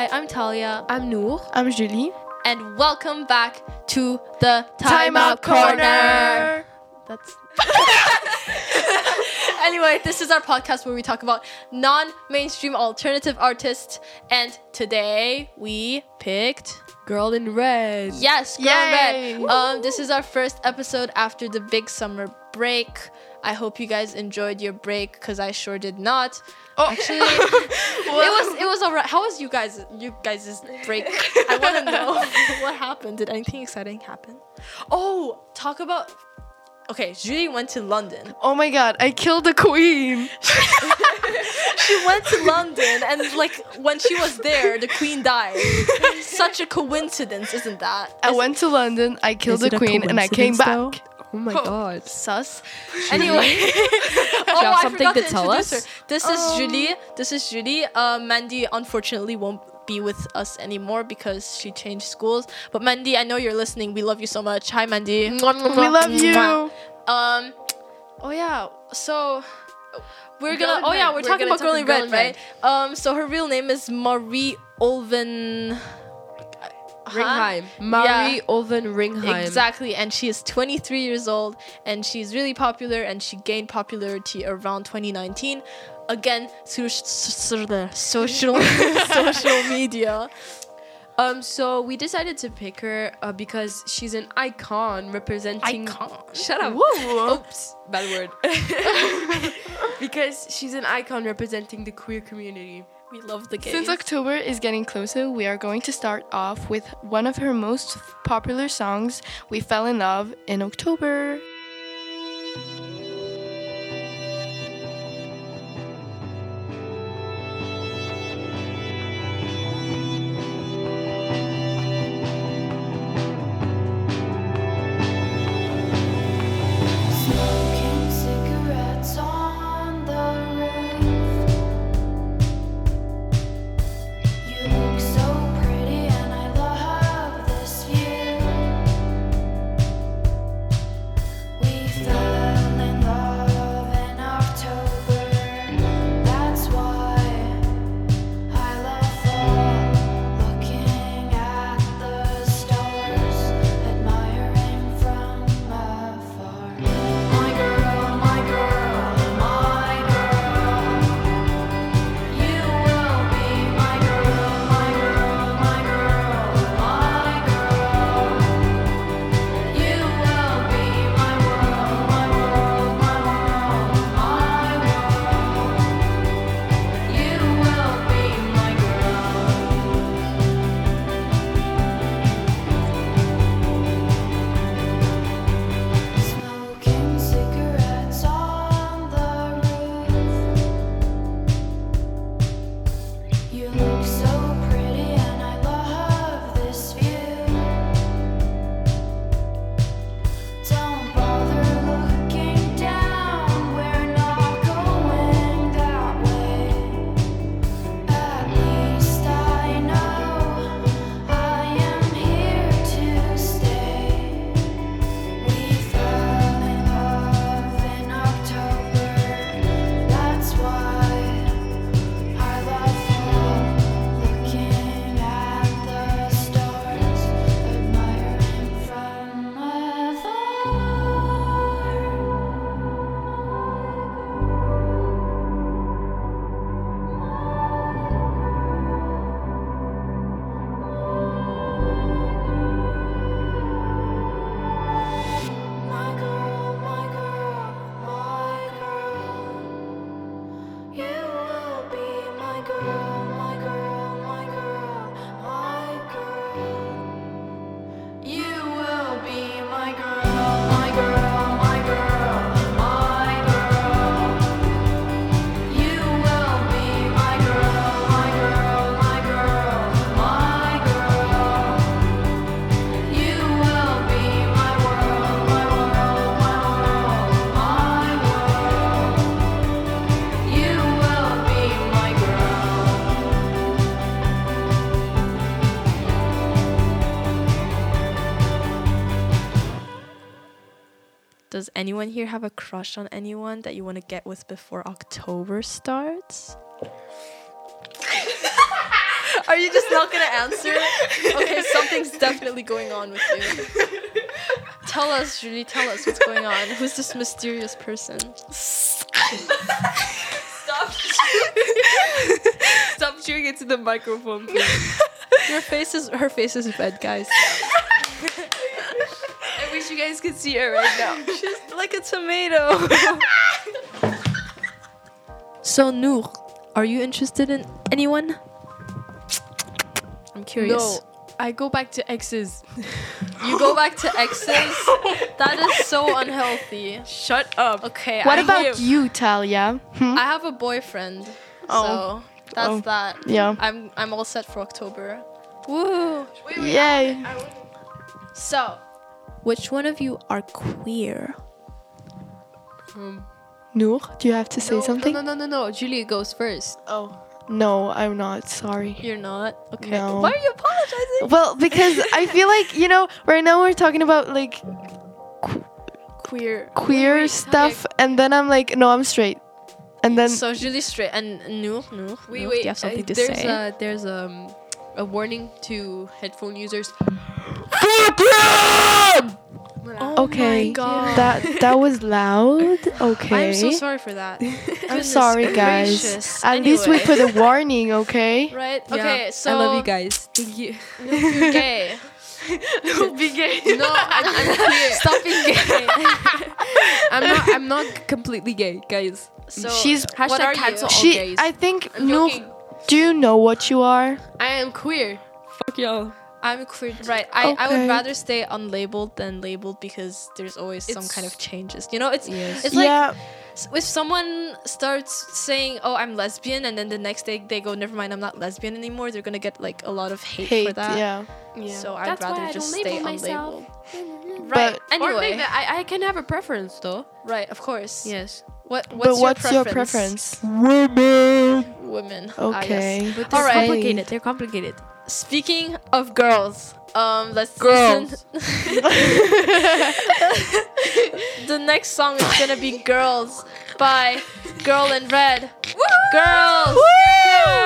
Hi, I'm Talia. I'm Noor. I'm Julie. And welcome back to the Time Out Corner. That's. anyway, this is our podcast where we talk about non mainstream alternative artists. And today we picked. Girl in red. Yes, Girl Yay. in Red. Um, this is our first episode after the big summer break. I hope you guys enjoyed your break because I sure did not. Oh. Actually, it was it was alright. How was you guys you guys' break? I want to know what happened. Did anything exciting happen? Oh, talk about. Okay, Julie went to London. Oh my god, I killed the queen. She went to London, and like when she was there, the queen died. Such a coincidence, isn't that? I went to London, I killed the queen, and I came back. Coincidence, Oh my god. sus. Anyway, oh, have I something to to tell us? her. This is Julie. This is Julie. Uh, Mandy unfortunately won't be with us anymore because she changed schools. But Mandy, I know you're listening. We love you so much. Hi, Mandy. We love you. Um. Oh yeah. So. We're gonna. in Oh yeah, we're, We're talking about talk Girl in Girl Red, in right? Um. So her real name is Marie Ulven. Huh? Ringheim. Marie Ulven Ringheim. Exactly, and she is 23 years old, and she's really popular, and she gained popularity around 2019, again through social social media. Um, so we decided to pick her uh, because she's an icon representing. Icon. Shut up. Whoa. Oops, bad word. because she's an icon representing the queer community. We love the gays. Since October is getting closer, we are going to start off with one of her most popular songs, We Fell in Love in October. My anyone here have a crush on anyone that you want to get with before October starts? Are you just not gonna answer? Okay, something's definitely going on with you. Tell us, Julie. Tell us what's going on. Who's this mysterious person? Stop. Stop chewing into the microphone, please. Your face is her face is red, guys. I wish you guys could see her right now. She's like a tomato. so Noor, are you interested in anyone? I'm curious. No, I go back to exes. You go back to exes? That is so unhealthy. Shut up. Okay. What I about you, Talia? Hmm? I have a boyfriend. Oh. So that's Oh. that. Yeah. I'm I'm all set for October. Woo! Yay. So, which one of you are queer? Um, Noor, do you have to say no, something? No, no, no, no, no. Julia goes first. Oh. No, I'm not. Sorry. You're not. Okay. No. Why are you apologizing? Well, because I feel like, you know, right now we're talking about like Queer. queer Wait, wait, stuff, and then I'm like, no, I'm straight. And then so Julie straight and Noor, Noor. Wait, Noor, wait. Do you have something uh, to there's say? A, there's um a warning to headphone users. Oh okay, my god. that that was loud. Okay. I'm so sorry for that. I'm sorry, guys. gracious. At least we put a warning, okay? Right. Yeah, Okay. So I love you guys. Thank you. You're gay. Don't be gay. No, I'm, I'm queer. Stop being gay. I'm not. I'm not completely gay, guys. So She's- what Hashtag are cancel you? all She, gays. I think, I'm Noor, joking. do you know what you are? I am queer. Fuck y'all. I'm queer. Right. I, I would rather stay unlabeled than labeled because there's always some kind of changes. You know, it's Yes. it's like yeah, if someone starts saying, "Oh, I'm lesbian," and then the next day they go, "Never mind, I'm not lesbian anymore." They're gonna get like a lot of hate, for that. yeah. Yeah. So I'd rather just stay label myself. unlabeled. But- Right. Or Anyway. maybe I, I can have a preference though. Right. Of course. Yes. What What's, but what's your your preference? preference? Women. Women. Ah, yes. Okay. But they're right. complicated. They're complicated. Speaking of girls, um, let's Girls. listen. the next song is gonna be "Girls" by Girl in Red. Girls. Yay!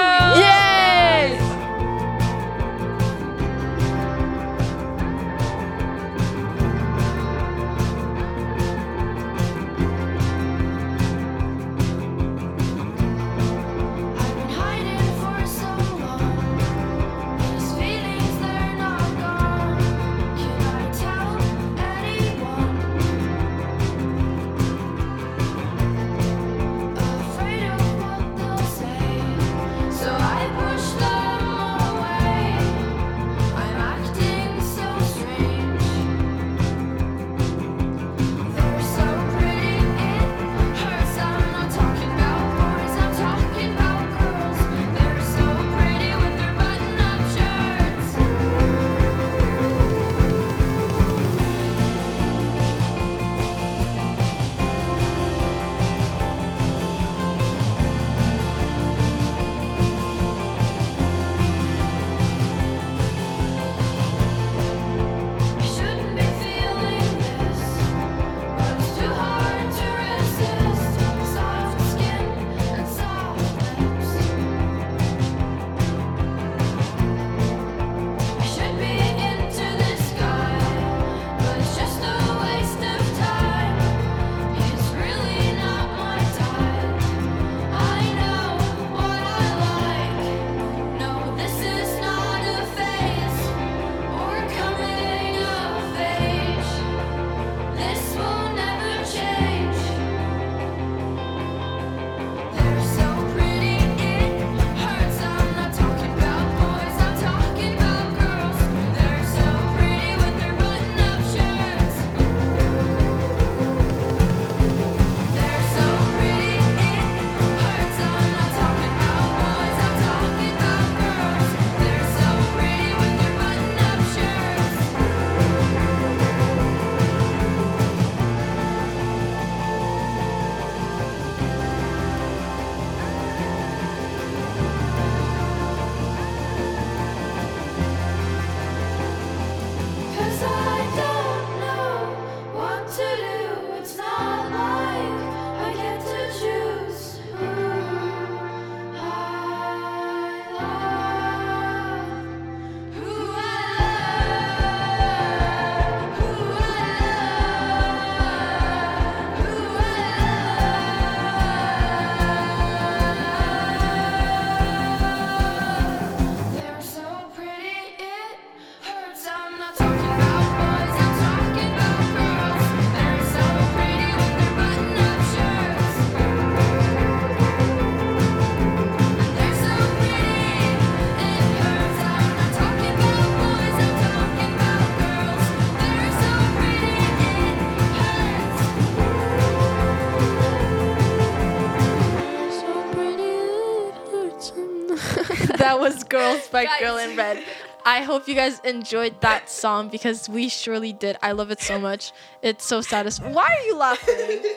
Was Girls by Guys. Girl in Red. I hope you guys enjoyed that song because we surely did. I love it so much. It's so satisfying. Why are you laughing?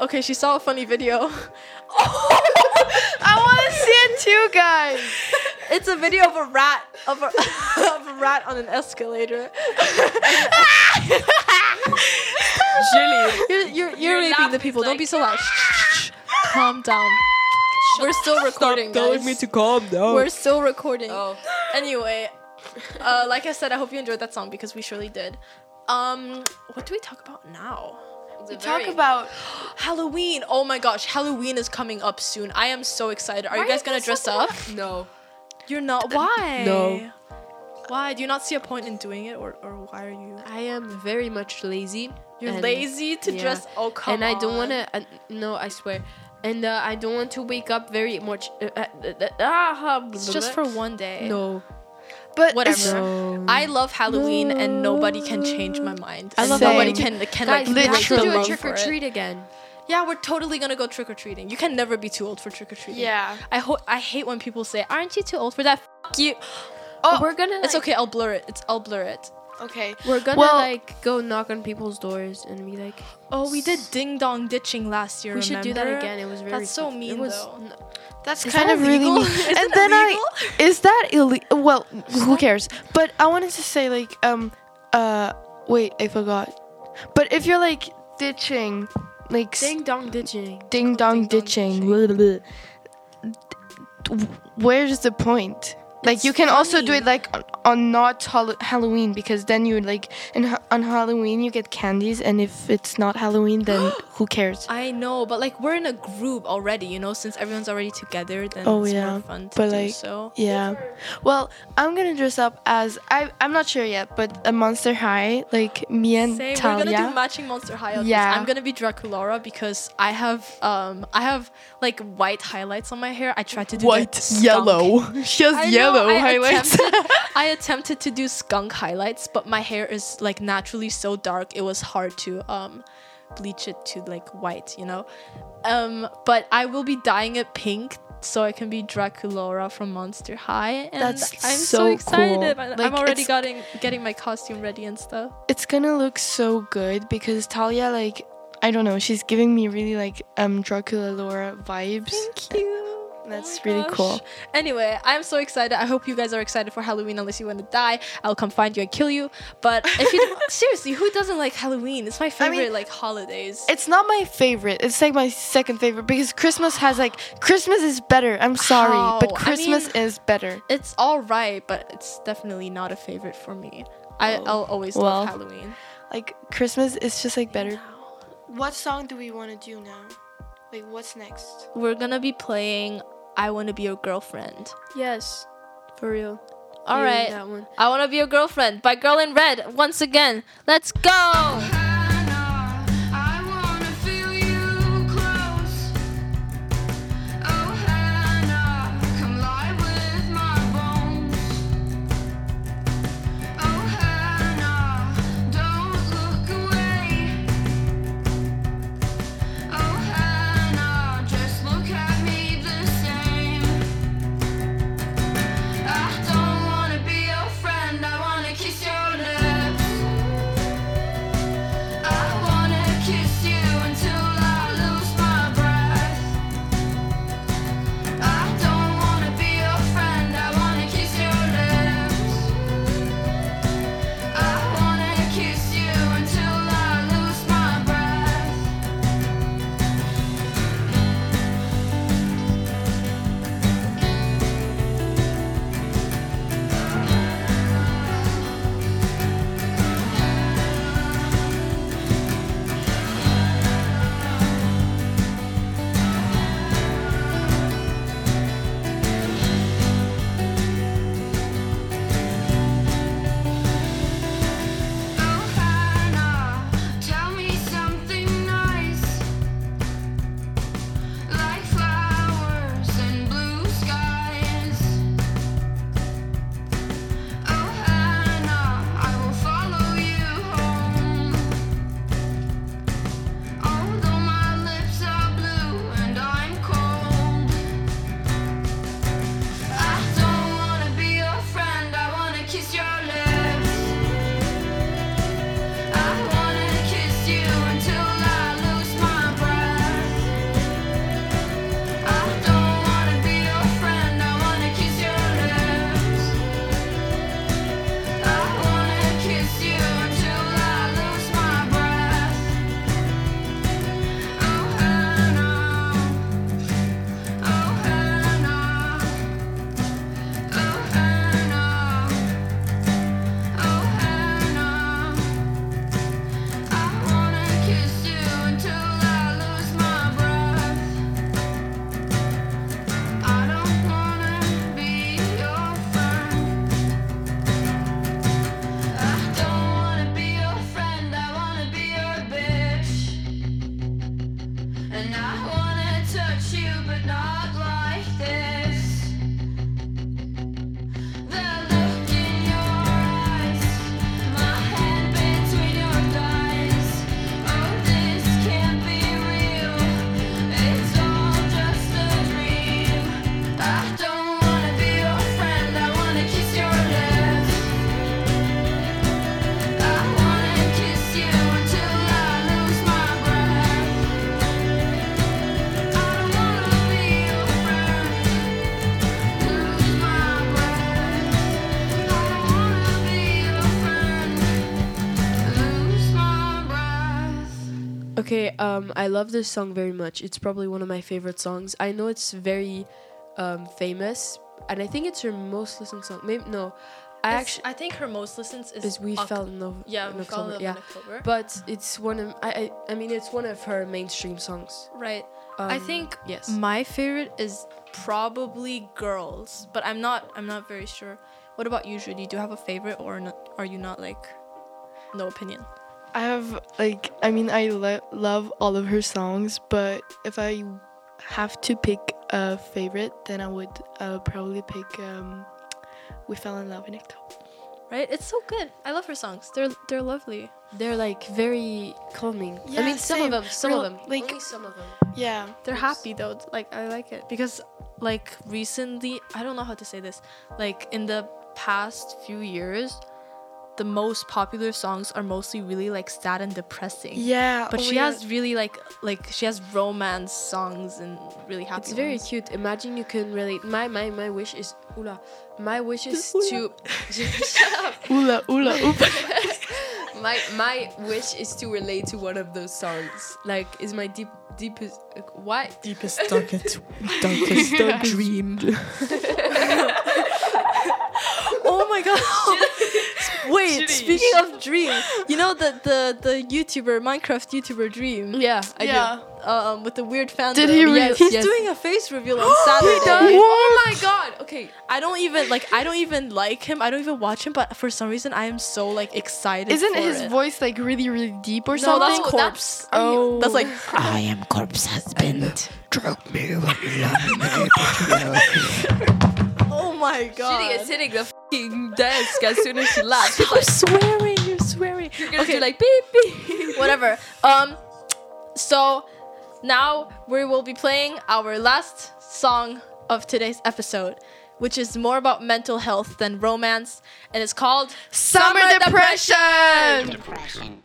Okay, she saw a funny video. I want to see it too, guys. It's a video of a rat of a, of a rat on an escalator. Julie. You're you're, you're Your raping the people. Don't be so loud. Calm down. We're still recording, Stop guys. calm down. We're still recording. Oh. Anyway, uh, like I said, I hope you enjoyed that song because we surely did. Um, what do we talk about now? We talk about Halloween. Oh my gosh, Halloween is coming up soon. I am so excited. Are Why you guys is gonna dress so up? No. You're not. Why? No. Why? Do you not see a point in doing it, or, or why are you? I am very much lazy. You're lazy to yeah. dress. Oh come and I don't on. want to. Uh, no, I swear. And uh, I don't want to wake up very much. Uh, uh, uh, ah, It's just for one day. No. but Whatever. No. I love Halloween, and nobody can change my mind. I love nobody can can Guys, like we have to do a trick or treat again. Yeah, we're totally gonna go trick or treating. You can never be too old for trick or treating. Yeah. I hope I hate when people say, "Aren't you too old for that?" Fuck you. Oh, we're gonna. It's okay. I'll blur it. It's I'll blur it. Okay. We're gonna Well- like go knock on people's doors and be like, Oh, we did ding dong ditching last year. we should do that again. It was very. That's so mean, It was, though. n- That's Is kind that of really mean. And then illegal? I is that illegal? Well, who cares? But I wanted to say like um uh wait I forgot. But if you're like ditching like ding dong ditching. ding dong ditching, blah, blah, blah, d- where's the point? Like you can also do it like on, on not Hall- Halloween because then you like in on Halloween you get candies and if it's not Halloween then who cares? I know, but like we're in a group already, you know. Since everyone's already together, then Oh, it's yeah. more fun to But, do like, so. Yeah. Well, I'm gonna dress up as I I'm not sure yet, but a Monster High, like me and Same. We're gonna do matching Monster High outfits. Yeah. I'm gonna be Draculaura because I have um I have like white highlights on my hair. I tried to do the yellow. She has I I Attempted, I attempted to do skunk highlights, but my hair is like naturally so dark. It was hard to um bleach it to like white, you know. Um, but I will be dyeing it pink so I can be Draculaura from Monster High, and That's I'm so, so excited. cool. Like, I'm already getting getting my costume ready and stuff. it's gonna look so good because Talia, like, I don't know, she's giving me really like um Draculaura vibes. Thank you. Oh That's Oh really gosh. cool. Anyway, I'm so excited. I hope you guys are excited for Halloween. Unless you want to die, I'll come find you and kill you. But if you seriously, who doesn't like Halloween? It's my favorite mean, like holidays. It's not my favorite. It's like my second favorite because Christmas has like Christmas is better. I'm sorry, How? but I Christmas mean- is better. It's all right, but it's definitely not a favorite for me. I, Oh, I'll always well. love Halloween. Like Christmas is just like better. What song do we want to do now? Like what's next? We're gonna be playing "I Want to Be Your Girlfriend." Yes, for real. All You, right, That one. "I Want to Be Your Girlfriend" by Girl in Red. Once again, let's go. Okay, um, I love this song very much. It's probably one of my favorite songs. I know it's very um, famous, and I think it's her most listened song. Maybe no, I actually I think her most listened is, is we fell in love. Yeah, in we fell in October, love yeah. in October. But it's one of I, I I mean it's one of her mainstream songs. right. I Um, think yes. my favorite is probably Girls, but I'm not. I'm not very sure. What about you, Judy? Do you have a favorite, or not, are you not like no opinion? I have like I mean I lo- love all of her songs, but if I have to pick a favorite, then I would uh, probably pick um, "We Fell in Love in October." Right? It's so good. I love her songs. They're they're lovely. They're like very calming. I Yeah, mean, some same. of them, some Real- of them, like- only some of them. Yeah, They're happy though. Like I like it because like recently, I don't know how to say this. Like in the past few years, the most popular songs are mostly really like sad and depressing. yeah. But oh she my has really like like she has romance songs and really happy. It's very ones. cute. Imagine you can relate. My my my wish is Ula. My wish is to shut up. God. Oola oola oop. My my wish is to relate to one of those songs. Like is my deep deepest uh, what? Deepest darkest darkest dream. oh my god. Wait, Judy. Speaking of dream, you know the the the YouTuber Minecraft YouTuber Dream Yeah, I yeah. um with the weird fan. Did he really? Yes, He's yes. doing a face reveal on Saturday. Oh my god. Okay. I don't even like I don't even like him. I don't even watch him, but for some reason I am so like excited. Isn't for his it. voice like really really deep or No, something? that's corpse. that's- oh, That's like I am corpse husband. Drop me with love. oh my god. Judy is hitting the fucking desk as soon as she laughs. She's like, swearing, you're swearing. you're gonna Okay. do like beep beep. Whatever. Um so now we will be playing our last song of today's episode, which is more about mental health than romance, and it's called Summer depression. Depression.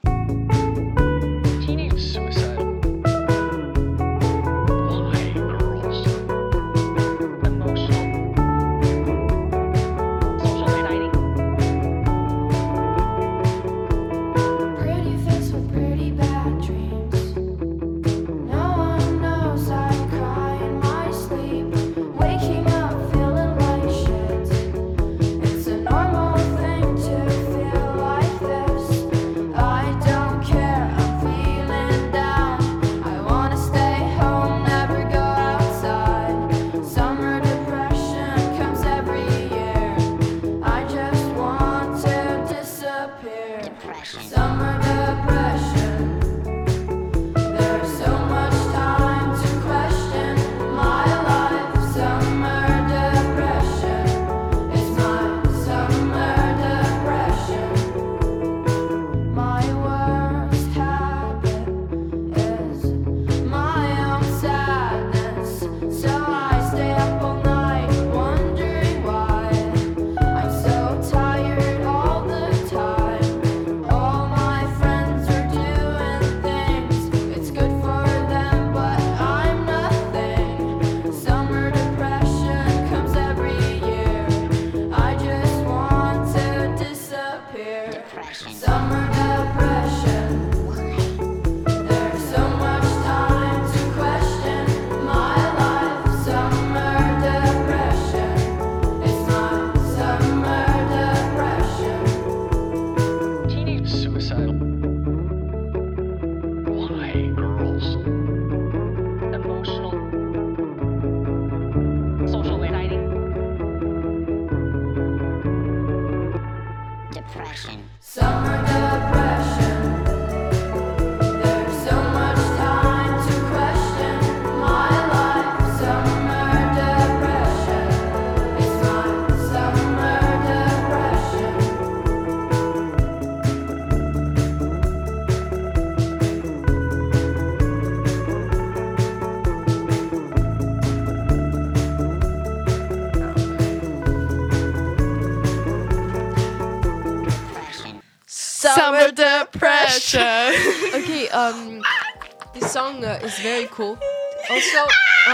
Song uh, is very cool. Also,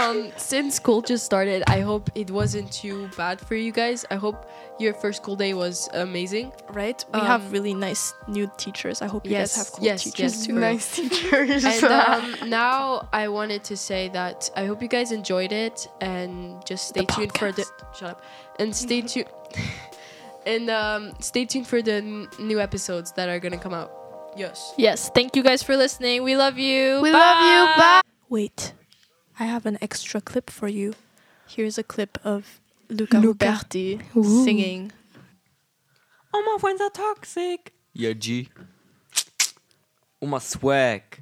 um, since school just started, I hope it wasn't too bad for you guys. I hope your first school day was amazing. right? We have Um, really nice new teachers. I hope you yes, guys have cool yes, teachers yes. too. nice teachers. And um, now I wanted to say that I hope you guys enjoyed it and just stay The tuned for the podcast. shut up and stay tuned and um, stay tuned for the n- new episodes that are gonna come out. Yes. Yes, thank you guys for listening. We love you. we love you. Bye. Wait, I have an extra clip for you. Here's a clip of Luca, Luca. Huberti Ooh. singing. All my friends are toxic. Yeah, G. Oh my swag.